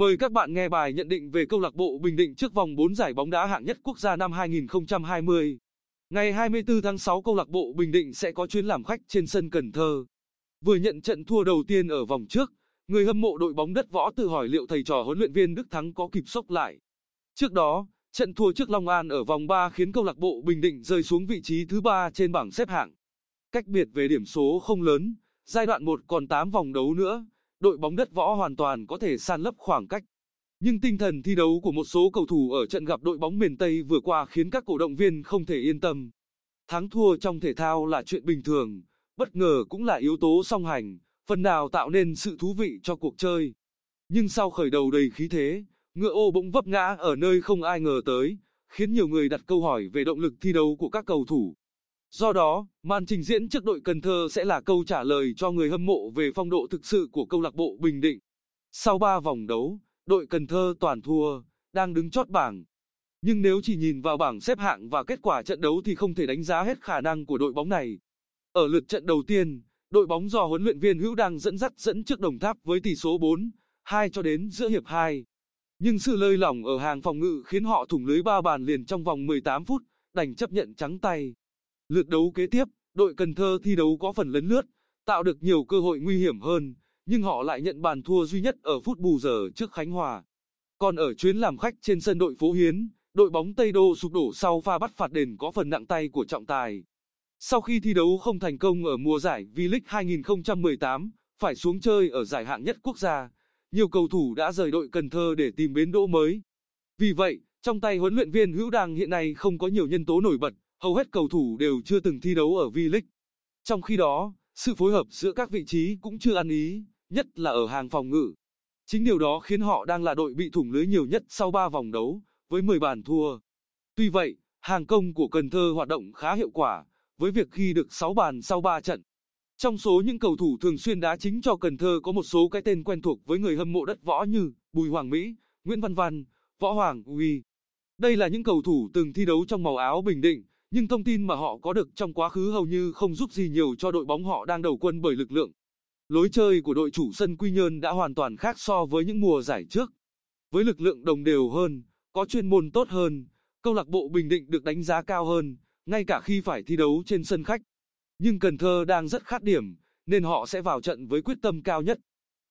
Mời các bạn nghe bài nhận định về câu lạc bộ Bình Định trước vòng 4 giải bóng đá hạng nhất quốc gia năm 2020. Ngày 24 tháng 6 câu lạc bộ Bình Định sẽ có chuyến làm khách trên sân Cần Thơ. Vừa nhận trận thua đầu tiên ở vòng trước, người hâm mộ đội bóng đất võ tự hỏi liệu thầy trò huấn luyện viên Đức Thắng có kịp sốc lại. Trước đó, trận thua trước Long An ở vòng 3 khiến câu lạc bộ Bình Định rơi xuống vị trí thứ 3 trên bảng xếp hạng. Cách biệt về điểm số không lớn, giai đoạn 1 còn 8 vòng đấu nữa, đội bóng đất võ hoàn toàn có thể san lấp khoảng cách. Nhưng tinh thần thi đấu của một số cầu thủ ở trận gặp đội bóng miền Tây vừa qua khiến các cổ động viên không thể yên tâm. Thắng thua trong thể thao là chuyện bình thường, bất ngờ cũng là yếu tố song hành, phần nào tạo nên sự thú vị cho cuộc chơi. Nhưng sau khởi đầu đầy khí thế, ngựa ô bỗng vấp ngã ở nơi không ai ngờ tới, khiến nhiều người đặt câu hỏi về động lực thi đấu của các cầu thủ. Do đó, màn trình diễn trước đội Cần Thơ sẽ là câu trả lời cho người hâm mộ về phong độ thực sự của câu lạc bộ Bình Định. Sau 3 vòng đấu, đội Cần Thơ toàn thua, đang đứng chót bảng. Nhưng nếu chỉ nhìn vào bảng xếp hạng và kết quả trận đấu thì không thể đánh giá hết khả năng của đội bóng này. Ở lượt trận đầu tiên, đội bóng do huấn luyện viên Hữu đang dẫn dắt dẫn trước Đồng Tháp với tỷ số 4, 2 cho đến giữa hiệp 2. Nhưng sự lơi lỏng ở hàng phòng ngự khiến họ thủng lưới ba bàn liền trong vòng 18 phút, đành chấp nhận trắng tay. Lượt đấu kế tiếp, đội Cần Thơ thi đấu có phần lấn lướt, tạo được nhiều cơ hội nguy hiểm hơn, nhưng họ lại nhận bàn thua duy nhất ở phút bù giờ trước Khánh Hòa. Còn ở chuyến làm khách trên sân đội Phố Hiến, đội bóng Tây Đô sụp đổ sau pha bắt phạt đền có phần nặng tay của trọng tài. Sau khi thi đấu không thành công ở mùa giải V-League 2018, phải xuống chơi ở giải hạng nhất quốc gia, nhiều cầu thủ đã rời đội Cần Thơ để tìm bến đỗ mới. Vì vậy, trong tay huấn luyện viên Hữu Đàng hiện nay không có nhiều nhân tố nổi bật, hầu hết cầu thủ đều chưa từng thi đấu ở V-League. Trong khi đó, sự phối hợp giữa các vị trí cũng chưa ăn ý, nhất là ở hàng phòng ngự. Chính điều đó khiến họ đang là đội bị thủng lưới nhiều nhất sau 3 vòng đấu, với 10 bàn thua. Tuy vậy, hàng công của Cần Thơ hoạt động khá hiệu quả, với việc ghi được 6 bàn sau 3 trận. Trong số những cầu thủ thường xuyên đá chính cho Cần Thơ có một số cái tên quen thuộc với người hâm mộ đất võ như Bùi Hoàng Mỹ, Nguyễn Văn Văn, Võ Hoàng Uy. Đây là những cầu thủ từng thi đấu trong màu áo Bình Định, nhưng thông tin mà họ có được trong quá khứ hầu như không giúp gì nhiều cho đội bóng họ đang đầu quân bởi lực lượng. Lối chơi của đội chủ sân Quy Nhơn đã hoàn toàn khác so với những mùa giải trước. Với lực lượng đồng đều hơn, có chuyên môn tốt hơn, câu lạc bộ Bình Định được đánh giá cao hơn, ngay cả khi phải thi đấu trên sân khách. Nhưng Cần Thơ đang rất khát điểm, nên họ sẽ vào trận với quyết tâm cao nhất.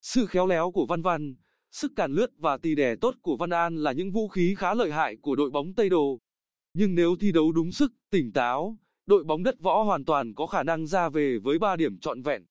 Sự khéo léo của Văn Văn, sức cản lướt và tì đè tốt của Văn An là những vũ khí khá lợi hại của đội bóng Tây Đồ. Nhưng nếu thi đấu đúng sức, tỉnh táo, đội bóng đất võ hoàn toàn có khả năng ra về với 3 điểm trọn vẹn.